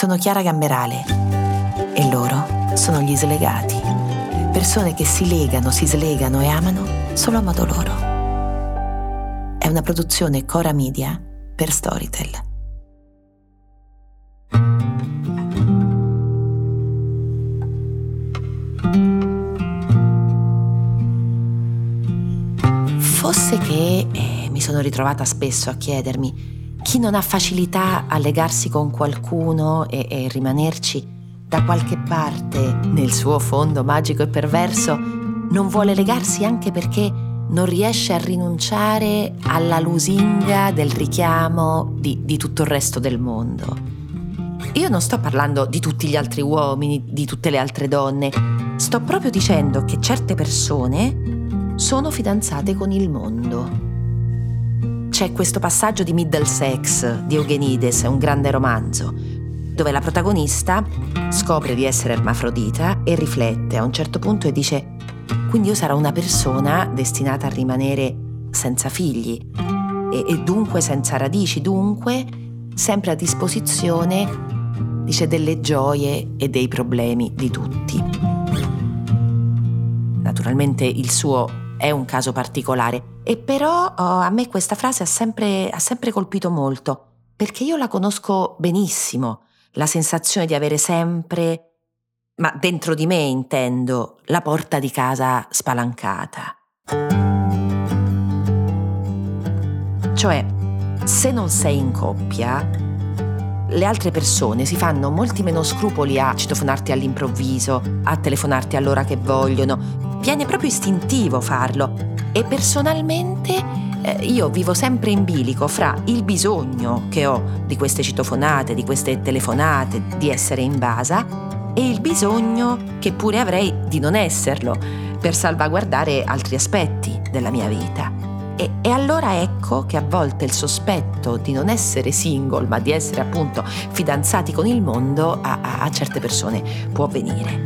Sono Chiara Gamberale e loro sono gli slegati. Persone che si legano, si slegano e amano solo a modo loro. È una produzione Cora Media per Storytel. Fosse che eh, mi sono ritrovata spesso a chiedermi chi non ha facilità a legarsi con qualcuno e, e rimanerci da qualche parte nel suo fondo magico e perverso, non vuole legarsi anche perché non riesce a rinunciare alla lusinga del richiamo di, di, tutto il resto del mondo. Io non sto parlando di tutti gli altri uomini, di tutte le altre donne, sto proprio dicendo che certe persone sono fidanzate con il mondo c'è questo passaggio di Middlesex di Eugenides, un grande romanzo, dove la protagonista scopre di essere ermafrodita e riflette a un certo punto e dice quindi io sarò una persona destinata a rimanere senza figli e, e dunque senza radici, dunque sempre a disposizione, dice, delle gioie e dei problemi di tutti. Naturalmente il suo è un caso particolare e però oh, a me questa frase ha sempre, ha sempre colpito molto, perché io la conosco benissimo, la sensazione di avere sempre, ma dentro di me intendo, la porta di casa spalancata. Cioè, se non sei in coppia, le altre persone si fanno molti meno scrupoli a citofonarti all'improvviso, a telefonarti all'ora che vogliono. Viene proprio istintivo farlo. E personalmente eh, io vivo sempre in bilico fra il bisogno che ho di queste citofonate, di queste telefonate, di essere invasa, e il bisogno che pure avrei di non esserlo, per salvaguardare altri aspetti della mia vita. E, e, allora ecco che a volte il sospetto di non essere single, ma di essere appunto fidanzati con il mondo, a, a, a certe persone può venire.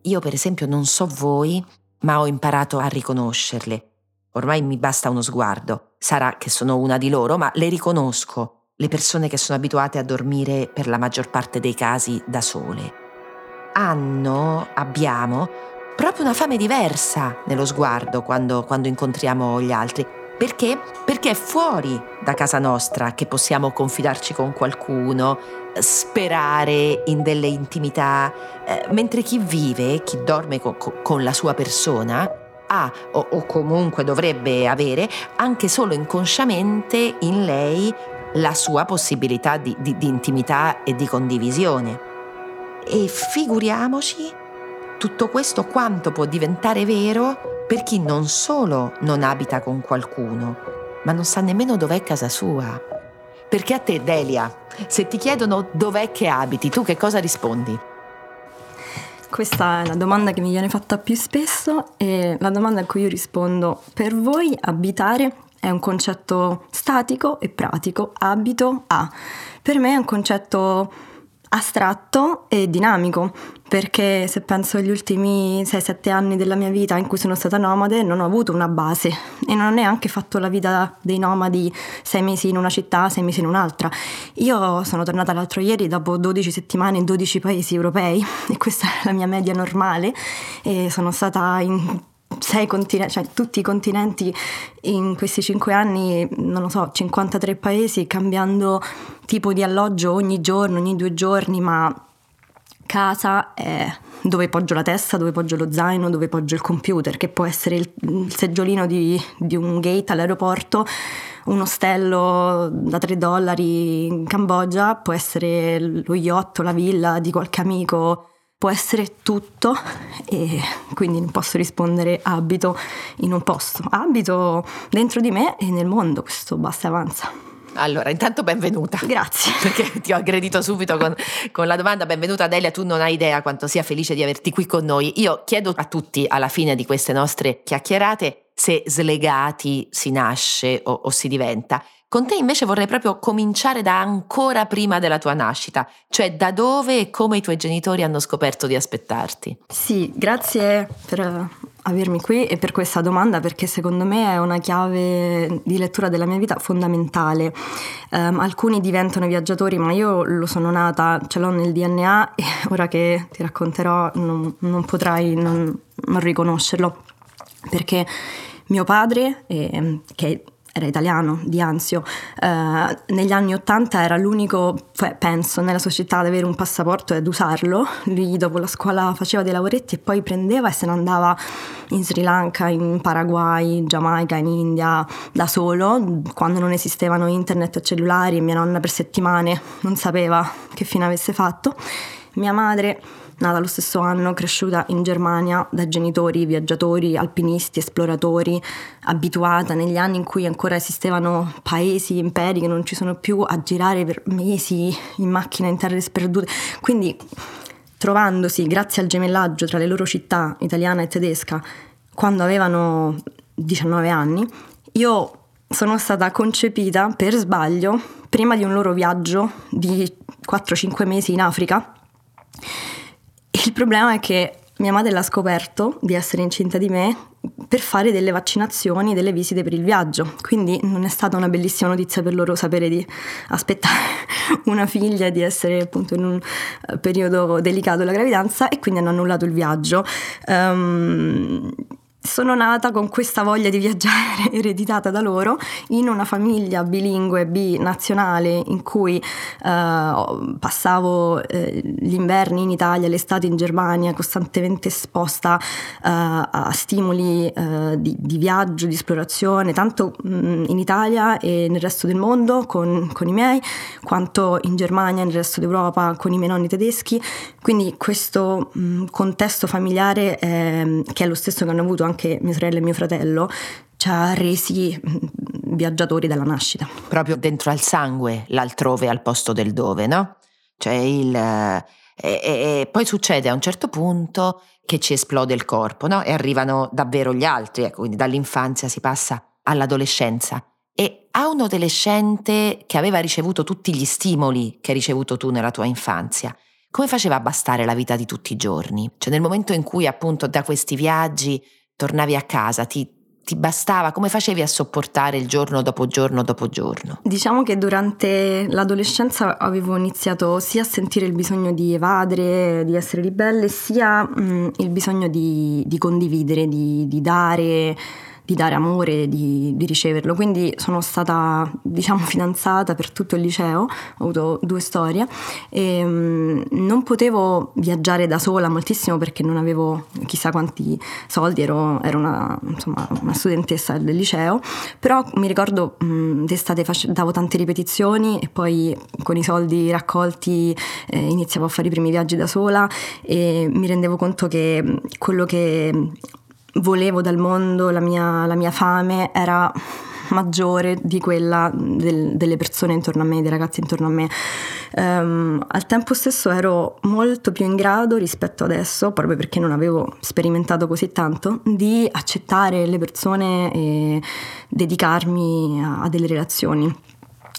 Io per esempio non so voi, ma ho imparato a riconoscerle. Ormai mi basta uno sguardo. Sarà che sono una di loro, ma le riconosco, le persone che sono abituate a dormire per la maggior parte dei casi da sole. Hanno, abbiamo, proprio una fame diversa nello sguardo quando, quando incontriamo gli altri. Perché? Perché è fuori da casa nostra che possiamo confidarci con qualcuno, sperare in delle intimità, eh, mentre chi vive, chi dorme co- con la sua persona, ha o, o comunque dovrebbe avere anche solo inconsciamente in lei la sua possibilità di, di, di intimità e di condivisione. E figuriamoci tutto questo quanto può diventare vero per chi non solo non abita con qualcuno, ma non sa nemmeno dov'è casa sua. Perché a te, Delia, se ti chiedono dov'è che abiti, tu che cosa rispondi? Questa è la domanda che mi viene fatta più spesso e la domanda a cui io rispondo, per voi abitare è un concetto statico e pratico, abito a. Per me è un concetto astratto e dinamico, perché se penso agli ultimi 6-7 anni della mia vita in cui sono stata nomade non ho avuto una base e non ho neanche fatto la vita dei nomadi 6 mesi in una città, 6 mesi in un'altra. Io sono tornata l'altro ieri dopo 12 settimane in 12 paesi europei e questa è la mia media normale e sono stata in sei continenti, cioè tutti i continenti in questi cinque anni, non lo so, 53 paesi, cambiando tipo di alloggio ogni giorno, ogni due giorni, ma casa è dove poggio la testa, dove poggio lo zaino, dove poggio il computer, che può essere il, il seggiolino di, di un gate all'aeroporto, un ostello da 3 dollari in Cambogia, può essere lo yacht, la villa di qualche amico può essere tutto e quindi non posso rispondere abito in un posto, abito dentro di me e nel mondo, questo basta e avanza. Allora, intanto benvenuta. Grazie. Perché ti ho aggredito subito con, con, la domanda. Benvenuta Delia, tu non hai idea quanto sia felice di averti qui con noi. Io chiedo a tutti alla fine di queste nostre chiacchierate se slegati si nasce o, o si diventa. Con te invece vorrei proprio cominciare da ancora prima della tua nascita, cioè da dove e come i tuoi genitori hanno scoperto di aspettarti. Sì, grazie per avermi qui e per questa domanda perché secondo me è una chiave di lettura della mia vita fondamentale. Um, alcuni diventano viaggiatori ma io lo sono nata, ce l'ho nel DNA e ora che ti racconterò non, non potrai non, non riconoscerlo perché mio padre, eh, che era italiano, di Anzio, eh, negli anni Ottanta era l'unico, penso, nella sua città ad avere un passaporto e ad usarlo. Lui dopo la scuola faceva dei lavoretti e poi prendeva e se ne andava in Sri Lanka, in Paraguay, in Giamaica, in India, da solo, quando non esistevano internet e cellulari. Mia nonna per settimane non sapeva che fine avesse fatto. Mia madre nata lo stesso anno, cresciuta in Germania da genitori viaggiatori, alpinisti, esploratori, abituata negli anni in cui ancora esistevano paesi, imperi che non ci sono più, a girare per mesi in macchina in terre sperdute. Quindi trovandosi, grazie al gemellaggio tra le loro città, italiana e tedesca, quando avevano 19 anni, io sono stata concepita per sbaglio prima di un loro viaggio di 4-5 mesi in Africa il problema è che mia madre l'ha scoperto di essere incinta di me per fare delle vaccinazioni, delle visite per il viaggio. Quindi non è stata una bellissima notizia per loro sapere di aspettare una figlia, di essere appunto in un eh, periodo delicato della gravidanza e quindi hanno annullato il viaggio. Um, sono nata con questa voglia di viaggiare ereditata da loro in una famiglia bilingue binazionale in cui uh, passavo uh, gli inverni in Italia, l'estate in Germania, costantemente esposta uh, a stimoli di, di, viaggio, di esplorazione, tanto um, in Italia e nel resto del mondo con, con, i miei, quanto in Germania e nel resto d'Europa con i miei nonni tedeschi. Quindi questo um, contesto familiare eh, che è lo stesso che hanno avuto anche anche mia sorella e mio fratello, ci ha resi mm, viaggiatori dalla nascita. Proprio dentro al sangue, l'altrove al posto del dove, no? Cioè il... E, e, e, poi succede a un certo punto che ci esplode il corpo, no? E arrivano davvero gli altri, ecco, quindi dall'infanzia si passa all'adolescenza. E a un adolescente che aveva ricevuto tutti gli stimoli che hai ricevuto tu nella tua infanzia, come faceva a bastare la vita di tutti i giorni? Cioè nel momento in cui appunto da questi viaggi tornavi a casa, ti, ti bastava? Come facevi a sopportare il giorno dopo giorno dopo giorno? Diciamo che durante l'adolescenza avevo iniziato sia a sentire il bisogno di evadere, di essere ribelle, sia mh, il bisogno di, di condividere, di, di dare di dare amore, di, di, riceverlo. Quindi sono stata, diciamo, fidanzata per tutto il liceo, ho avuto due storie e um, non potevo viaggiare da sola moltissimo perché non avevo chissà quanti soldi, ero, ero una, insomma, una, studentessa del liceo, però mi ricordo um, d'estate face- davo tante ripetizioni e poi con i soldi raccolti eh, iniziavo a fare i primi viaggi da sola e mi rendevo conto che quello che volevo dal mondo, la mia, la mia fame era maggiore di quella del, delle persone intorno a me, dei ragazzi intorno a me. Um, al tempo stesso ero molto più in grado rispetto adesso, proprio perché non avevo sperimentato così tanto, di accettare le persone e dedicarmi a, a delle relazioni.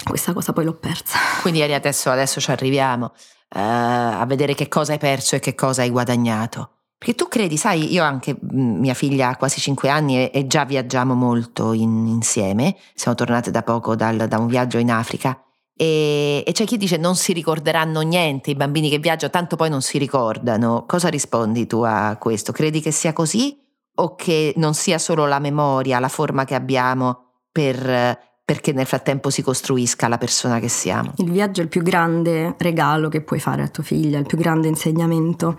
Questa cosa poi l'ho persa. Quindi adesso, adesso ci arriviamo uh, a vedere che cosa hai perso e che cosa hai guadagnato. Perché tu credi, sai, io anche mm, mia figlia ha quasi 5 anni e, e già viaggiamo molto in, insieme, siamo tornate da poco dal, da un viaggio in Africa e, e, c'è chi dice non si ricorderanno niente, i bambini che viaggiano tanto poi non si ricordano. Cosa rispondi tu a questo? Credi che sia così o che non sia solo la memoria, la forma che abbiamo per, perché nel frattempo si costruisca la persona che siamo? Il viaggio è il più grande regalo che puoi fare a tua figlia, il più grande insegnamento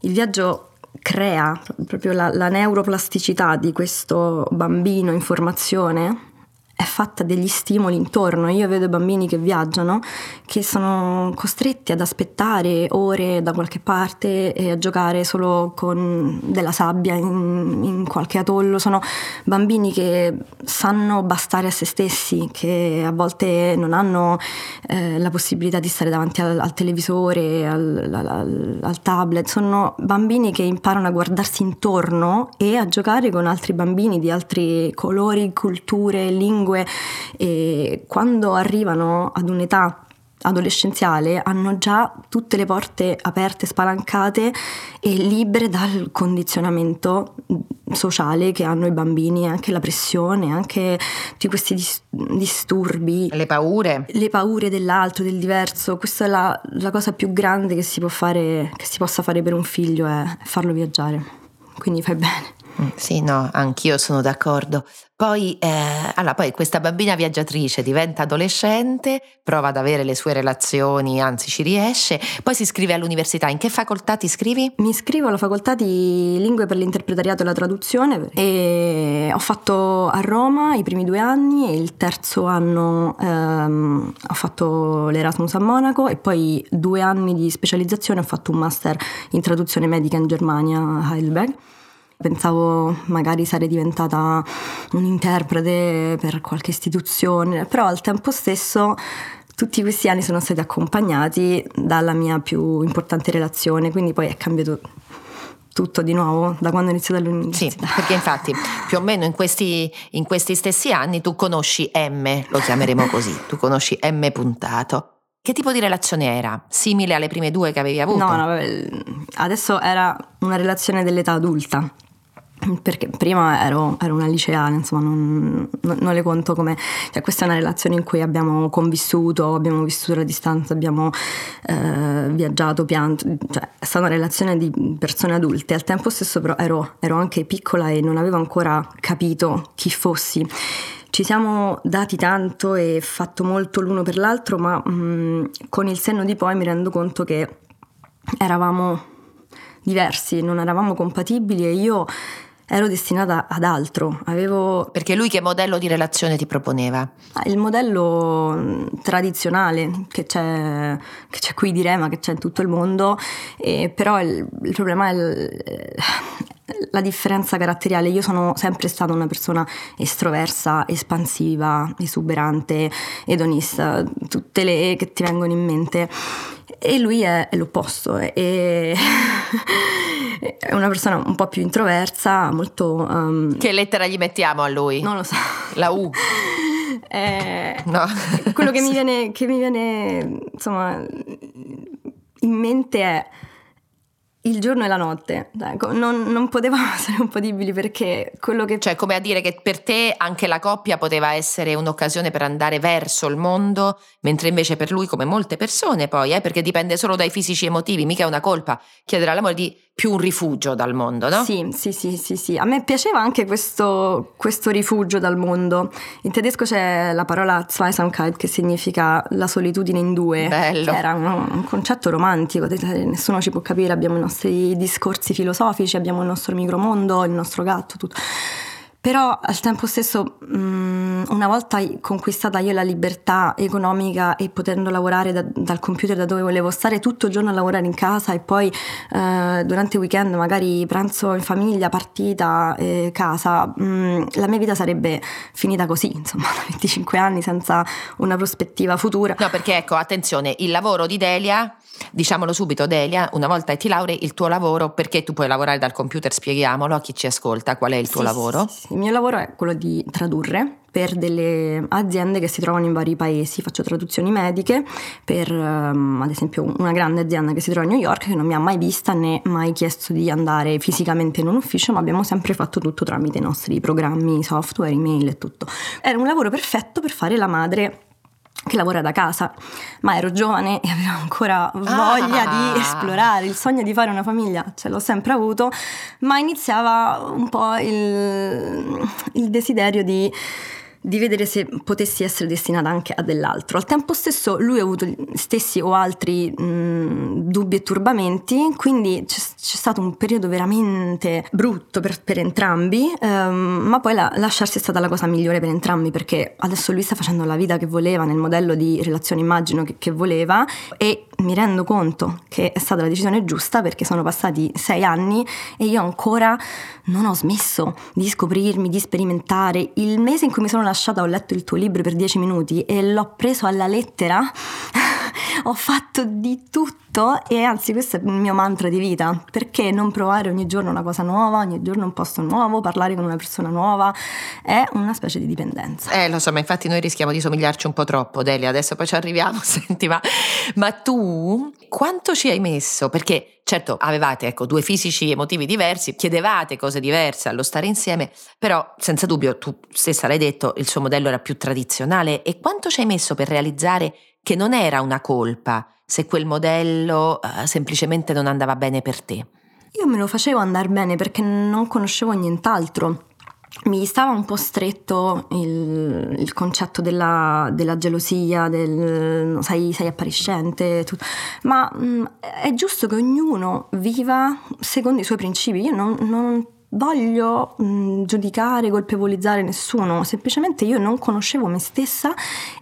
il viaggio crea proprio la, la neuroplasticità di questo bambino in formazione è fatta degli stimoli intorno. Io vedo bambini che viaggiano, che sono costretti ad aspettare ore da qualche parte e a giocare solo con della sabbia in, in qualche atollo. Sono bambini che sanno bastare a se stessi, che a volte non hanno eh, la possibilità di stare davanti al, al televisore, al, al, al tablet. Sono bambini che imparano a guardarsi intorno e a giocare con altri bambini di altri colori, culture, lingue lingue e quando arrivano ad un'età adolescenziale hanno già tutte le porte aperte, spalancate e libere dal condizionamento sociale che hanno i bambini, anche la pressione, anche tutti questi dis- disturbi. Le paure. Le paure dell'altro, del diverso. Questa è la, la cosa più grande che si, fare, che si possa fare per un figlio, è farlo viaggiare. Quindi fai bene. Sì, no, anch'io sono d'accordo. Poi, eh, allora, poi questa bambina viaggiatrice diventa adolescente, prova ad avere le sue relazioni, anzi ci riesce, poi si iscrive all'università. In che facoltà ti iscrivi? Mi iscrivo alla facoltà di lingue per l'interpretariato e la traduzione e ho fatto a Roma i primi due anni e il terzo anno ehm, ho fatto l'Erasmus a Monaco e poi due anni di specializzazione ho fatto un master in traduzione medica in Germania a Heidelberg. Pensavo magari sarei diventata un interprete per qualche istituzione, però al tempo stesso tutti questi anni sono stati accompagnati dalla mia più importante relazione, quindi poi è cambiato tutto di nuovo da quando ho iniziato all'università. Sì, perché infatti più o meno in questi, in questi stessi anni tu conosci M, lo chiameremo così, tu conosci M puntato. Che tipo di relazione era? Simile alle prime due che avevi avuto? No, no, adesso era una relazione dell'età adulta, perché prima ero, ero, una liceale, insomma, non, non, le conto come. Cioè, questa è una relazione in cui abbiamo convissuto, abbiamo vissuto a distanza, abbiamo eh, viaggiato, pianto. Cioè, è stata una relazione di persone adulte. Al tempo stesso, però, ero, ero anche piccola e non avevo ancora capito chi fossi. Ci siamo dati tanto e fatto molto l'uno per l'altro, ma mh, mm, con il senno di poi mi rendo conto che eravamo diversi, non eravamo compatibili e io ero destinata ad altro. Avevo... Perché lui che modello di relazione ti proponeva? Ah, il modello tradizionale che c'è, che c'è, qui di Rema, che c'è in tutto il mondo, e però il, il problema è il, la differenza caratteriale. Io sono sempre stata una persona estroversa, espansiva, esuberante, edonista, tutte le che ti vengono in mente. E lui è, è l'opposto. E... è una persona un po' più introversa, molto... Um... Che lettera gli mettiamo a lui? Non lo so. La U. Eh, no. Quello che mi, viene, che mi viene, insomma, in mente è il giorno e la notte, non, non, potevamo essere compatibili perché quello che... Cioè come a dire che per te anche la coppia poteva essere un'occasione per andare verso il mondo, mentre invece per lui, come molte persone poi, eh, perché dipende solo dai fisici emotivi, mica è una colpa. Chiedere all'amore di più un rifugio dal mondo, no? Sì, sì, sì, sì, sì. A me piaceva anche questo, questo rifugio dal mondo. In tedesco c'è la parola Zweisamkeit che significa la solitudine in due. Bello. Che era un, un concetto romantico, nessuno ci può capire, abbiamo i nostri discorsi filosofici, abbiamo il nostro micromondo, il nostro gatto, tutto. Però al tempo stesso, mm, una volta conquistata io la libertà economica e potendo lavorare da, dal computer da dove volevo stare tutto il giorno a lavorare in casa e poi eh, durante il weekend magari pranzo in famiglia, partita, eh, casa, mm, la mia vita sarebbe finita così, insomma, da 25 anni senza una prospettiva futura. No, perché ecco, attenzione, il lavoro di Delia Diciamolo subito, Delia, una volta che ti laurei, il tuo lavoro, perché tu puoi lavorare dal computer, spieghiamolo a chi ci ascolta, qual è il tuo sì, lavoro? Sì, sì, il mio lavoro è quello di tradurre per delle aziende che si trovano in vari paesi, faccio traduzioni mediche per um, ad esempio una grande azienda che si trova a New York che non mi ha mai vista né mai chiesto di andare fisicamente in un ufficio, ma abbiamo sempre fatto tutto tramite i nostri programmi, software, email e tutto. Era un lavoro perfetto per fare la madre che lavora da casa, ma ero giovane e avevo ancora voglia ah. di esplorare, il sogno di fare una famiglia ce l'ho sempre avuto, ma iniziava un po' il, il desiderio di di vedere se potessi essere destinata anche a dell'altro. Al tempo stesso lui ha avuto stessi o altri mh, dubbi e turbamenti, quindi c'è, c'è, stato un periodo veramente brutto per, per entrambi, ehm, ma poi la, lasciarsi è stata la cosa migliore per entrambi perché adesso lui sta facendo la vita che voleva nel modello di relazione immagino che, che voleva e mi rendo conto che è stata la decisione giusta perché sono passati sei anni e io ancora non ho smesso di scoprirmi, di sperimentare. Il mese in cui mi sono lasciata ho letto il tuo libro per dieci minuti e l'ho preso alla lettera. Ho fatto di tutto e anzi questo è il mio mantra di vita, perché non provare ogni giorno una cosa nuova, ogni giorno un posto nuovo, parlare con una persona nuova, è una specie di dipendenza. Eh lo so, ma infatti noi rischiamo di somigliarci un po' troppo, Delia, adesso poi ci arriviamo, senti, ma, ma tu quanto ci hai messo? Perché certo avevate ecco, due fisici emotivi diversi, chiedevate cose diverse allo stare insieme, però senza dubbio tu stessa l'hai detto, il suo modello era più tradizionale e quanto ci hai messo per realizzare che non era una colpa se quel modello uh, semplicemente non andava bene per te? Io me lo facevo andare bene perché non conoscevo nient'altro. Mi stava un po' stretto il, il concetto della, della, gelosia, del sei, sei appariscente, tutto. ma mh, mm, è giusto che ognuno viva secondo i suoi principi. Io non, non voglio mh, mm, giudicare, colpevolizzare nessuno, semplicemente io non conoscevo me stessa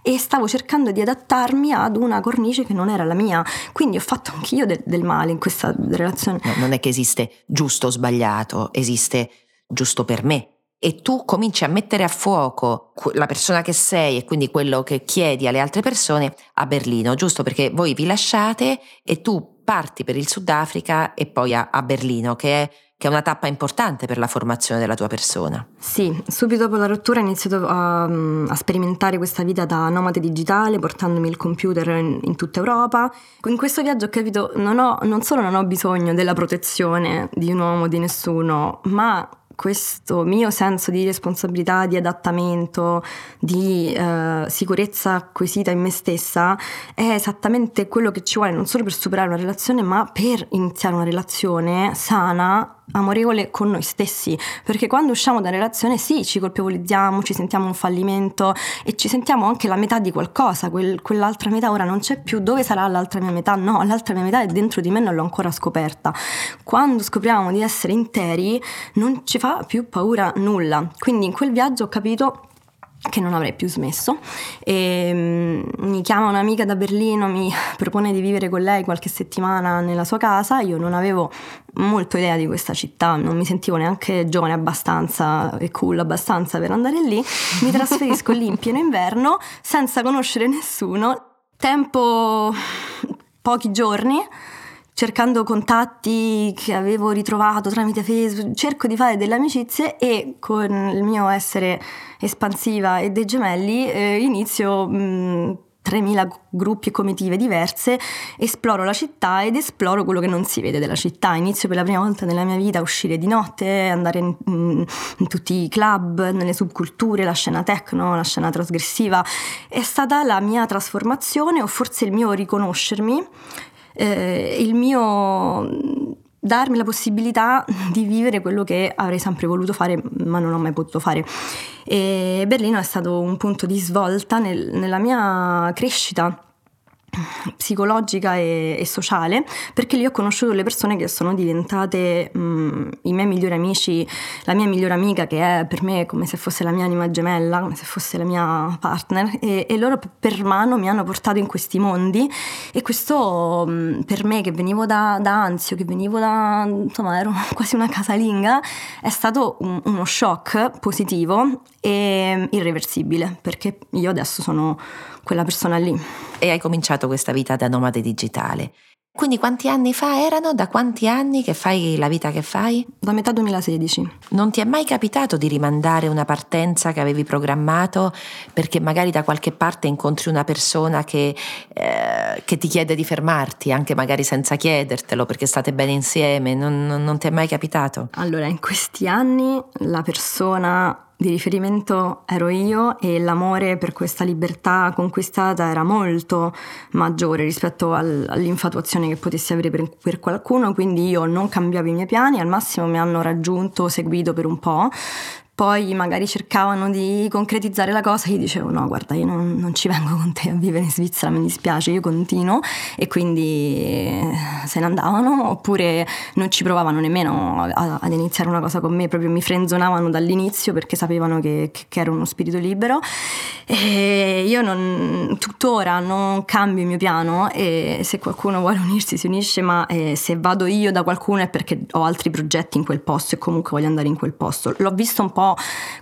e stavo cercando di adattarmi ad una cornice che non era la mia, quindi ho fatto anch'io de- del male in questa relazione. No, non è che esiste giusto o sbagliato, esiste giusto per me. E tu cominci a mettere a fuoco la persona che sei e quindi quello che chiedi alle altre persone a Berlino, giusto perché voi vi lasciate e tu parti per il Sudafrica e poi a, a Berlino, che è che è una tappa importante per la formazione della tua persona. Sì, subito dopo la rottura ho iniziato a, mm, a sperimentare questa vita da nomade digitale, portandomi il computer in, in tutta Europa. In questo viaggio ho capito non, ho, non solo non ho bisogno della protezione di un uomo, di nessuno, ma questo mio senso di responsabilità, di adattamento, di eh, sicurezza acquisita in me stessa è esattamente quello che ci vuole non solo per superare una relazione, ma per iniziare una relazione sana amorevole con noi stessi, perché quando usciamo da relazione sì, ci colpevolizziamo, ci sentiamo un fallimento e ci sentiamo anche la metà di qualcosa, quel, quell'altra metà ora non c'è più, dove sarà l'altra mia metà? No, l'altra mia metà è dentro di me, non l'ho ancora scoperta. Quando scopriamo di essere interi non ci fa più paura nulla, quindi in quel viaggio ho capito che non avrei più smesso. E um, mi chiama un'amica da Berlino, mi propone di vivere con lei qualche settimana nella sua casa, io non avevo molto idea di questa città, non mi sentivo neanche giovane abbastanza e cool abbastanza per andare lì, mi trasferisco lì in pieno inverno senza conoscere nessuno, tempo pochi giorni cercando contatti che avevo ritrovato tramite Facebook, cerco di fare delle amicizie e con il mio essere espansiva e dei gemelli eh, inizio mh, 3.000 gruppi e comitive diverse, esploro la città ed esploro quello che non si vede della città. Inizio per la prima volta nella mia vita a uscire di notte, andare in, in, in tutti i club, nelle subculture, la scena techno, la scena trasgressiva. È stata la mia trasformazione o forse il mio riconoscermi eh, il mio darmi la possibilità di vivere quello che avrei sempre voluto fare ma non ho mai potuto fare. E Berlino è stato un punto di svolta nel, nella mia crescita psicologica e, e, sociale perché lì ho conosciuto le persone che sono diventate mh, i miei migliori amici, la mia migliore amica che è per me come se fosse la mia anima gemella, come se fosse la mia partner e, e loro per mano mi hanno portato in questi mondi e questo mh, per me che venivo da, da, Anzio, che venivo da, insomma ero quasi una casalinga, è stato un, uno shock positivo e irreversibile perché io adesso sono quella persona lì. E hai cominciato questa vita da nomade digitale. Quindi quanti anni fa erano? Da quanti anni che fai la vita che fai? Da metà 2016. Non ti è mai capitato di rimandare una partenza che avevi programmato perché magari da qualche parte incontri una persona che, eh, che ti chiede di fermarti, anche magari senza chiedertelo perché state bene insieme? Non, non, non ti è mai capitato? Allora, in questi anni la persona di riferimento ero io e l'amore per questa libertà conquistata era molto maggiore rispetto al, all'infatuazione che potessi avere per, per, qualcuno, quindi io non cambiavo i miei piani, al massimo mi hanno raggiunto, seguito per un po', poi magari cercavano di concretizzare la cosa, io dicevo no guarda io non, non ci vengo con te a vivere in Svizzera, mi dispiace, io continuo e quindi eh, se ne andavano oppure non ci provavano nemmeno ad iniziare una cosa con me, proprio mi frenzonavano dall'inizio perché sapevano che, che ero uno spirito libero e io non, tuttora non cambio il mio piano e se qualcuno vuole unirsi si unisce ma eh, se vado io da qualcuno è perché ho altri progetti in quel posto e comunque voglio andare in quel posto. L'ho visto un po'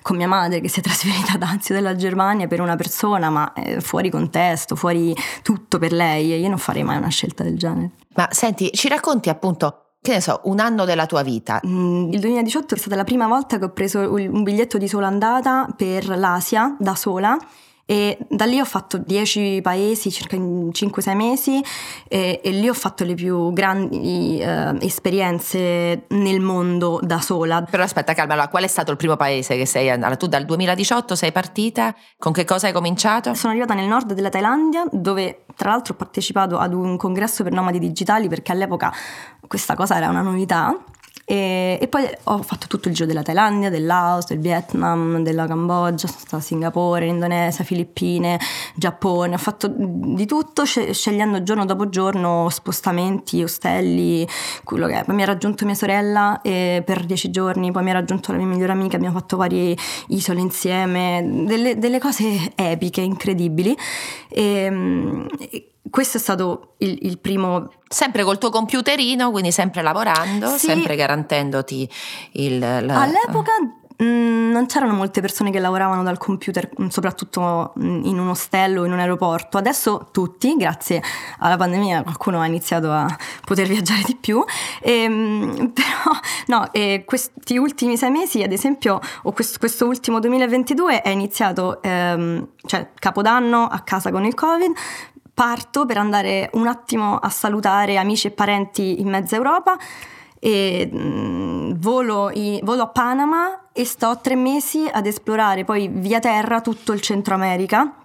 con mia madre che si è trasferita ad Anzio della Germania per una persona ma eh, fuori contesto, fuori tutto per lei e io non farei mai una scelta del genere. Ma senti, ci racconti appunto che ne so, un anno della tua vita. Mm, il 2018 è stata la prima volta che ho preso un biglietto di sola andata per l'Asia da sola e da lì ho fatto 10 paesi circa in 5-6 mesi e, e, lì ho fatto le più grandi eh, esperienze nel mondo da sola. Però aspetta calma, allora, qual è stato il primo paese che sei andata? Tu dal 2018 sei partita? Con che cosa hai cominciato? Sono arrivata nel nord della Thailandia dove tra l'altro ho partecipato ad un congresso per nomadi digitali perché all'epoca questa cosa era una novità e, e, poi ho fatto tutto il giro della Thailandia, del Laos, del Vietnam, della Cambogia, sono stata a Singapore, Indonesia, Filippine, Giappone, ho fatto di tutto scegliendo giorno dopo giorno spostamenti, ostelli, quello che è. Poi mi ha raggiunto mia sorella per dieci giorni, poi mi ha raggiunto la mia migliore amica, abbiamo fatto varie isole insieme, delle, delle cose epiche, incredibili. E, questo è stato il, il, primo. Sempre col tuo computerino, quindi sempre lavorando, sì. sempre garantendoti il. La... All'epoca Mm, non c'erano molte persone che lavoravano dal computer, mm, soprattutto mm, in un ostello, in un aeroporto. Adesso tutti, grazie alla pandemia, qualcuno ha iniziato a poter viaggiare di più. E, però, no, e questi ultimi sei mesi, ad esempio, o questo, questo ultimo 2022 è iniziato, ehm, cioè Capodanno a casa con il Covid, parto per andare un attimo a salutare amici e parenti in mezza Europa e mh, volo, i, volo, a Panama e sto tre mesi ad esplorare poi via terra tutto il Centro America.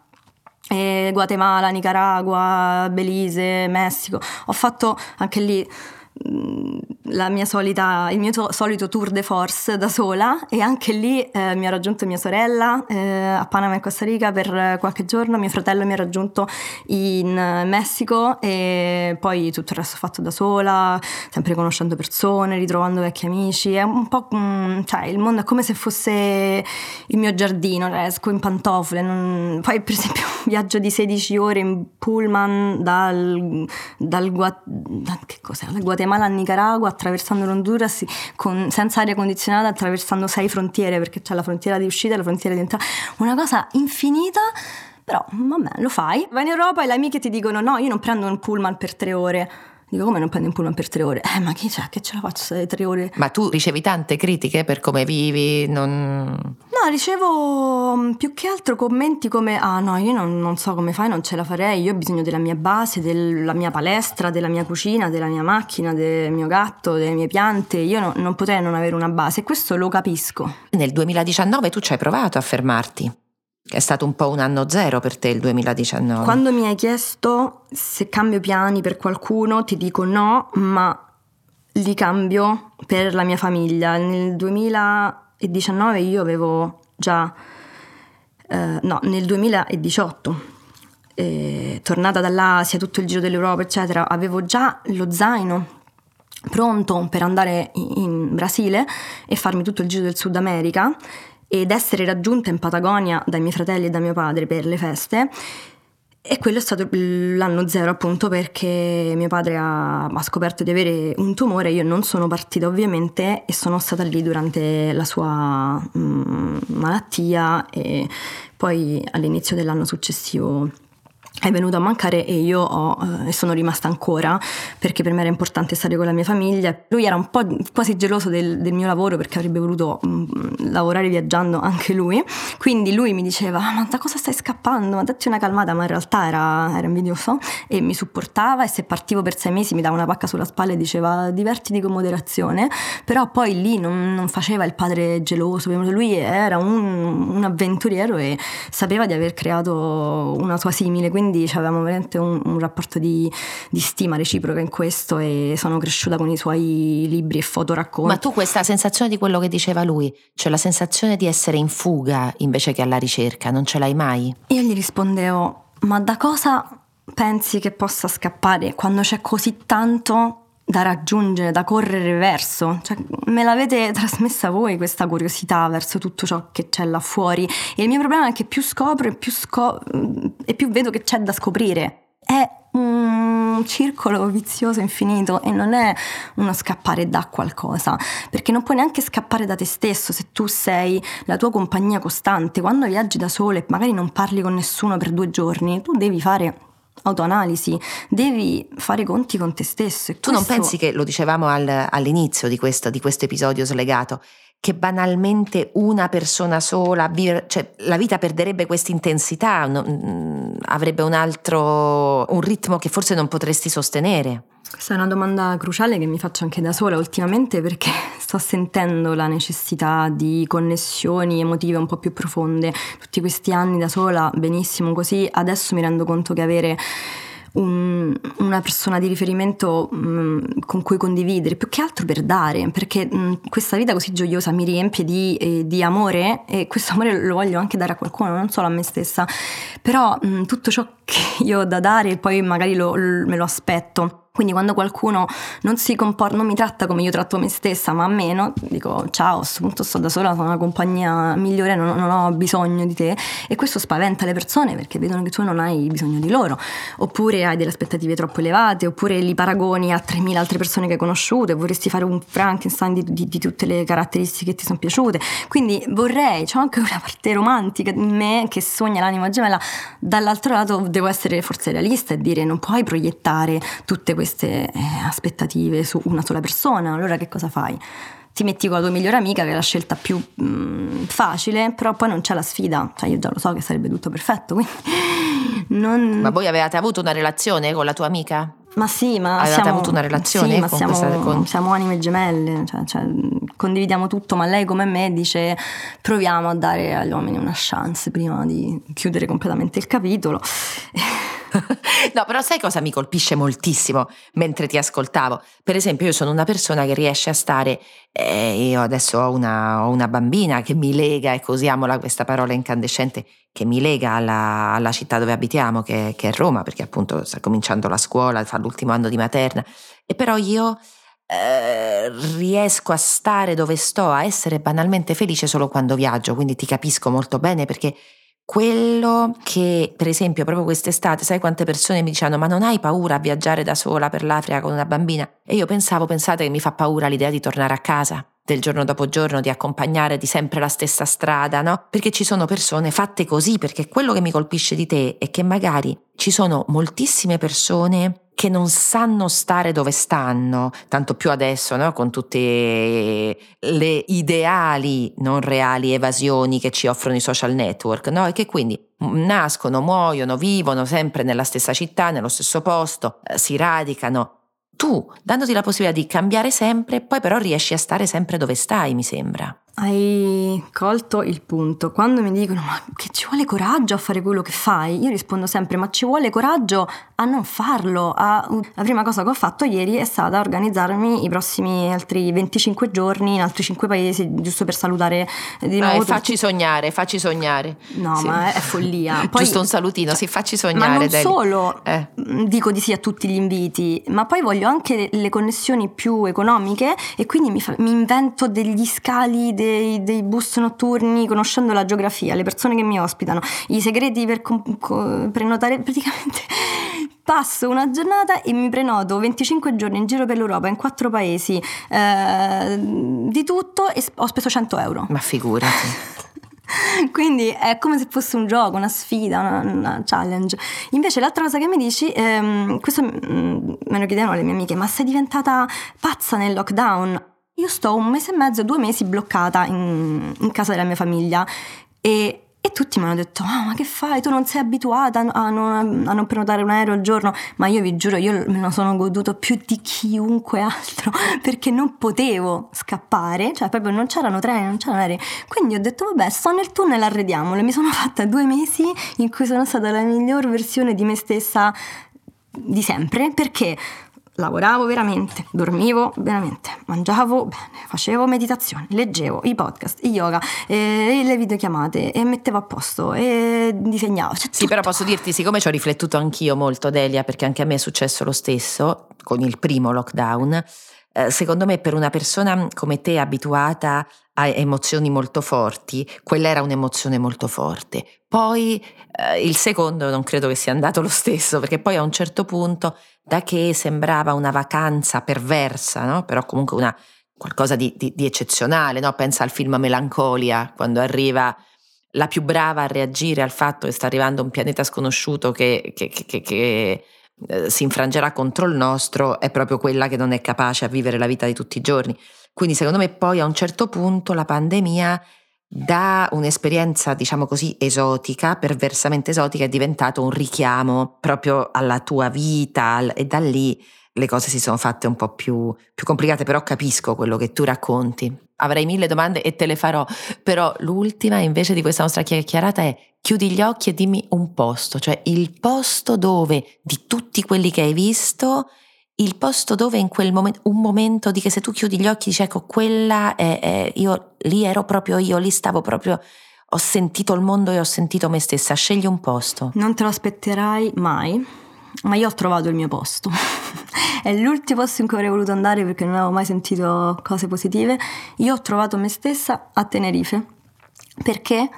Guatemala, Nicaragua, Belize, Messico. Ho fatto anche lì solita, il mio to- solito tour de force da sola e anche lì eh, mi ha raggiunto mia sorella eh, a Panama e Costa Rica per qualche giorno, mio fratello mi ha raggiunto in Messico e poi tutto il resto fatto da sola, sempre conoscendo persone, ritrovando vecchi amici, è un po' mm, cioè il mondo è come se fosse il mio giardino, cioè, esco in pantofole, non... poi per esempio un viaggio di 16 ore in pullman dal, dal, Gua... cos'è? dal Guatemala a Nicaragua attraversando l'Honduras con, senza aria condizionata, attraversando sei frontiere, perché c'è la frontiera di uscita e la frontiera di entrata. Una cosa infinita. Però, vabbè, lo fai. Vai in Europa e le amiche ti dicono: No, io non prendo un pullman per tre ore. Dico, come non prendi un pullman per tre ore? Eh, ma chi c'è? Che ce la faccio tre ore? Ma tu ricevi tante critiche per come vivi? Non... No, ricevo mm, più che altro commenti come, ah no, io non, non, so come fai, non ce la farei, io ho bisogno della mia base, della mia palestra, della mia cucina, della mia macchina, del mio gatto, delle mie piante, io no, non potrei non avere una base e questo lo capisco. Nel 2019 tu ci hai provato a fermarti. È stato un po' un anno zero per te il 2019. Quando mi hai chiesto se cambio piani per qualcuno, ti dico no, ma li cambio per la mia famiglia. Nel 2019 io avevo già, eh, no, nel 2018, eh, tornata dall'Asia, tutto il giro dell'Europa, eccetera, avevo già lo zaino pronto per andare in Brasile e farmi tutto il giro del Sud America ed essere raggiunta in Patagonia dai miei fratelli e da mio padre per le feste. E quello è stato l'anno zero appunto perché mio padre ha, ha, scoperto di avere un tumore, io non sono partita ovviamente e sono stata lì durante la sua mh, mm, malattia e poi all'inizio dell'anno successivo è venuto a mancare e io ho, eh, sono rimasta ancora perché per me era importante stare con la mia famiglia. Lui era un po' quasi geloso del, del mio lavoro perché avrebbe voluto mh, mm, lavorare viaggiando anche lui. Quindi lui mi diceva: Ma da cosa stai scappando? Ma datti una calmata, ma in realtà era, era invidioso e mi supportava. E se partivo per sei mesi mi dava una pacca sulla spalla e diceva: Divertiti con moderazione. Però poi lì non, non faceva il padre geloso. Lui era un, un avventuriero e sapeva di aver creato una sua simile. Quindi quindi avevamo veramente un, un rapporto di, di, stima reciproca in questo e sono cresciuta con i suoi libri e fotoracconti. Ma tu questa sensazione di quello che diceva lui, cioè la sensazione di essere in fuga invece che alla ricerca, non ce l'hai mai? Io gli rispondevo, ma da cosa pensi che possa scappare quando c'è così tanto da raggiungere, da correre verso. Cioè, me l'avete trasmessa voi questa curiosità verso tutto ciò che c'è là fuori. E il mio problema è che più scopro e più, scop- e più vedo che c'è da scoprire. È un circolo vizioso infinito e non è uno scappare da qualcosa, perché non puoi neanche scappare da te stesso se tu sei la tua compagnia costante. Quando viaggi da solo e magari non parli con nessuno per due giorni, tu devi fare autoanalisi, devi fare conti con te stesso. tu non pensi che, lo dicevamo al, all'inizio di questo, di questo episodio slegato, che banalmente una persona sola, cioè la vita perderebbe questa intensità, mm, avrebbe un altro, un ritmo che forse non potresti sostenere. Questa è una domanda cruciale che mi faccio anche da sola ultimamente perché sto sentendo la necessità di connessioni emotive un po' più profonde. Tutti questi anni da sola, benissimo così, adesso mi rendo conto che avere un, una persona di riferimento mh, mm, con cui condividere, più che altro per dare, perché mh, mm, questa vita così gioiosa mi riempie di, eh, di, amore e questo amore lo voglio anche dare a qualcuno, non solo a me stessa, però mh, mm, tutto ciò che io ho da dare poi magari lo, lo, me lo aspetto quindi quando qualcuno non si comporta, non mi tratta come io tratto me stessa, ma a meno, dico ciao, a questo punto sto da sola, sono una compagnia migliore, non, non, ho bisogno di te. E questo spaventa le persone perché vedono che tu non hai bisogno di loro. Oppure hai delle aspettative troppo elevate, oppure li paragoni a 3.000 altre persone che hai conosciuto e vorresti fare un Frankenstein di, di, di tutte le caratteristiche che ti sono piaciute. Quindi vorrei, c'è anche una parte romantica in me che sogna l'anima gemella. Dall'altro lato devo essere forse realista e dire non puoi proiettare tutte queste queste eh, aspettative su una sola persona, allora che cosa fai? Ti metti con la tua migliore amica che è la scelta più mh, mm, facile, però poi non c'è la sfida, cioè io già lo so che sarebbe tutto perfetto, quindi non... Ma voi avevate avuto una relazione con la tua amica? Ma sì, ma Avevate siamo, avuto una relazione sì, ma siamo, con... siamo, anime gemelle, cioè, cioè, condividiamo tutto, ma lei come me dice proviamo a dare agli uomini una chance prima di chiudere completamente il capitolo. no, però sai cosa mi colpisce moltissimo mentre ti ascoltavo? Per esempio, io sono una persona che riesce a stare, eh, io adesso ho una, ho una, bambina che mi lega, ecco, usiamola questa parola incandescente, che mi lega alla, alla città dove abitiamo, che, che, è Roma, perché appunto sta cominciando la scuola, fa l'ultimo anno di materna, e però io... Eh, riesco a stare dove sto, a essere banalmente felice solo quando viaggio, quindi ti capisco molto bene perché quello che, per esempio, proprio quest'estate, sai quante persone mi dicevano: Ma non hai paura a viaggiare da sola per l'Africa con una bambina? E io pensavo, pensate che mi fa paura l'idea di tornare a casa, del giorno dopo giorno, di accompagnare di sempre la stessa strada, no? Perché ci sono persone fatte così, perché quello che mi colpisce di te è che magari ci sono moltissime persone che non sanno stare dove stanno, tanto più adesso, no? con tutte le ideali, non reali evasioni che ci offrono i social network, no? e che quindi nascono, muoiono, vivono sempre nella stessa città, nello stesso posto, eh, si radicano. Tu, dandoti la possibilità di cambiare sempre, poi però riesci a stare sempre dove stai, mi sembra. Hai colto il punto. Quando mi dicono ma che ci vuole coraggio a fare quello che fai, io rispondo sempre ma ci vuole coraggio a non farlo. A... La prima cosa che ho fatto ieri è stata organizzarmi i prossimi altri 25 giorni in altri 5 paesi, giusto per salutare di nuovo. Eh, facci sognare, facci sognare. No, sì. ma è, follia. Poi, giusto un salutino, sì, facci sognare. Ma non Deli. solo eh. dico di sì a tutti gli inviti, ma poi voglio anche le connessioni più economiche e quindi mi, fa... mi invento degli scali. Dei dei, dei, bus notturni, conoscendo la geografia, le persone che mi ospitano, i segreti per com- co- prenotare, praticamente passo una giornata e mi prenoto 25 giorni in giro per l'Europa, in quattro paesi, eh, di tutto e ho speso 100 euro. Ma figurati. Quindi è come se fosse un gioco, una sfida, una, una challenge. Invece l'altra cosa che mi dici, ehm, questo mm, me lo chiedevano le mie amiche, ma sei diventata pazza nel lockdown? Io sto un mese e mezzo, due mesi bloccata in, in casa della mia famiglia e, E tutti mi hanno detto, ah, ma che fai? Tu non sei abituata a non, a non prenotare un aereo al giorno. Ma io vi giuro, io me lo sono goduto più di chiunque altro, perché non potevo scappare, cioè proprio non c'erano treni, non c'erano aerei. Quindi ho detto, vabbè, sto nel tunnel, arrediamolo. E mi sono fatta due mesi in cui sono stata la miglior versione di me stessa di sempre, perché lavoravo veramente, dormivo veramente, mangiavo bene, facevo meditazione, leggevo i podcast, il yoga, e le videochiamate e mettevo a posto e disegnavo. Cioè, sì, tutto. però posso dirti, siccome ci ho riflettuto anch'io molto, Delia, perché anche a me è successo lo stesso con il primo lockdown, eh, secondo me per una persona come te abituata a emozioni molto forti, quella era un'emozione molto forte. Poi eh, il secondo non credo che sia andato lo stesso, perché poi a un certo punto, da che sembrava una vacanza perversa, no? però comunque una, qualcosa di, di, di eccezionale, no? pensa al film Melancolia, quando arriva la più brava a reagire al fatto che sta arrivando un pianeta sconosciuto che, che, che, che eh, si infrangerà contro il nostro, è proprio quella che non è capace a vivere la vita di tutti i giorni. Quindi secondo me poi a un certo punto la pandemia da un'esperienza, diciamo così, esotica, perversamente esotica, è diventato un richiamo proprio alla tua vita e da lì le cose si sono fatte un po' più, più complicate, però capisco quello che tu racconti. Avrei mille domande e te le farò, però l'ultima invece di questa nostra chiacchierata è chiudi gli occhi e dimmi un posto, cioè il posto dove di tutti quelli che hai visto il posto dove in quel momento, un momento di che se tu chiudi gli occhi dici ecco quella è, è, io lì ero proprio io, lì stavo proprio, ho sentito il mondo e ho sentito me stessa, scegli un posto. Non te lo aspetterai mai, ma io ho trovato il mio posto. è l'ultimo posto in cui avrei voluto andare perché non avevo mai sentito cose positive. Io ho trovato me stessa a Tenerife perché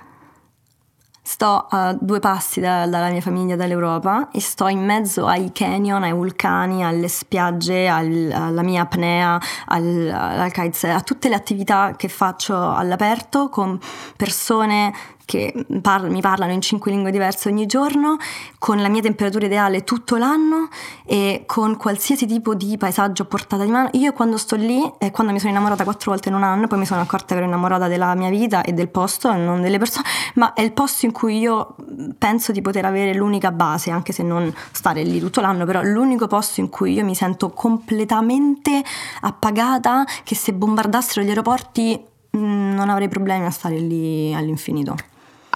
sto a due passi da, dalla mia famiglia, dall'Europa e sto in mezzo ai canyon, ai vulcani, alle spiagge, al, alla mia apnea, al, al kitesurf, a tutte le attività che faccio all'aperto con persone che par- mi parlano in cinque lingue diverse ogni giorno, con la mia temperatura ideale tutto l'anno e con qualsiasi tipo di paesaggio portata di mano. Io quando sto lì, e quando mi sono innamorata quattro volte in un anno, poi mi sono accorta che ero innamorata della mia vita e del posto, non delle persone, ma è il posto in cui io penso di poter avere l'unica base, anche se non stare lì tutto l'anno, però l'unico posto in cui io mi sento completamente appagata, che se bombardassero gli aeroporti mm, non avrei problemi a stare lì all'infinito.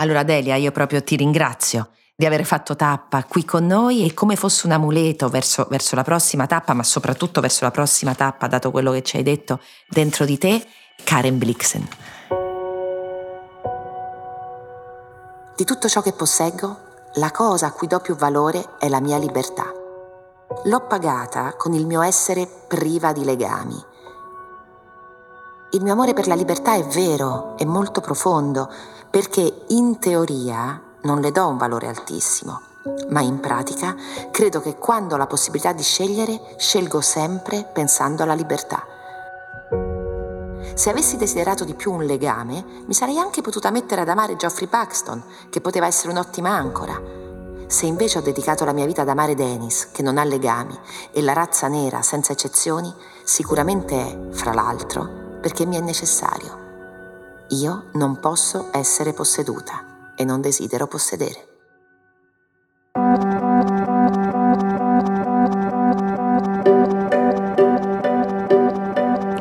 Allora Delia, io proprio ti ringrazio di aver fatto tappa qui con noi e come fosse un amuleto verso, verso, la prossima tappa, ma soprattutto verso la prossima tappa, dato quello che ci hai detto dentro di te, Karen Blixen. Di tutto ciò che posseggo, la cosa a cui do più valore è la mia libertà. L'ho pagata con il mio essere priva di legami. Il mio amore per la libertà è vero, è molto profondo, perché in teoria non le do un valore altissimo, ma in pratica credo che quando ho la possibilità di scegliere, scelgo sempre pensando alla libertà. Se avessi desiderato di più un legame, mi sarei anche potuta mettere ad amare Geoffrey Paxton, che poteva essere un'ottima ancora. Se invece ho dedicato la mia vita ad amare Dennis, che non ha legami, e la razza nera senza eccezioni, sicuramente è, fra l'altro, perché mi è necessario. Io non posso essere posseduta e non desidero possedere.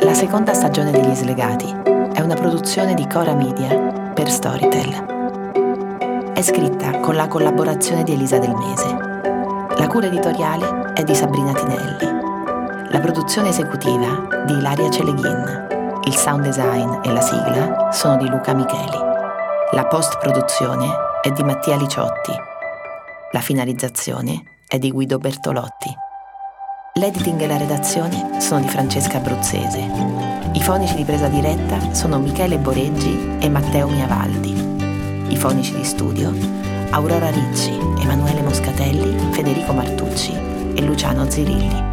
La seconda stagione degli Slegati è una produzione di Cora Media per Storytel. È scritta con la collaborazione di Elisa Del Mese. La cura editoriale è di Sabrina Tinelli. La produzione esecutiva di Ilaria Celeghin. Il sound design e la sigla sono di Luca Micheli. La post-produzione è di Mattia Liciotti. La finalizzazione è di Guido Bertolotti. L'editing e la redazione sono di Francesca Abruzzese. I fonici di presa diretta sono Michele Boreggi e Matteo Miavaldi. I fonici di studio Aurora Ricci, Emanuele Moscatelli, Federico Martucci e Luciano Zirilli.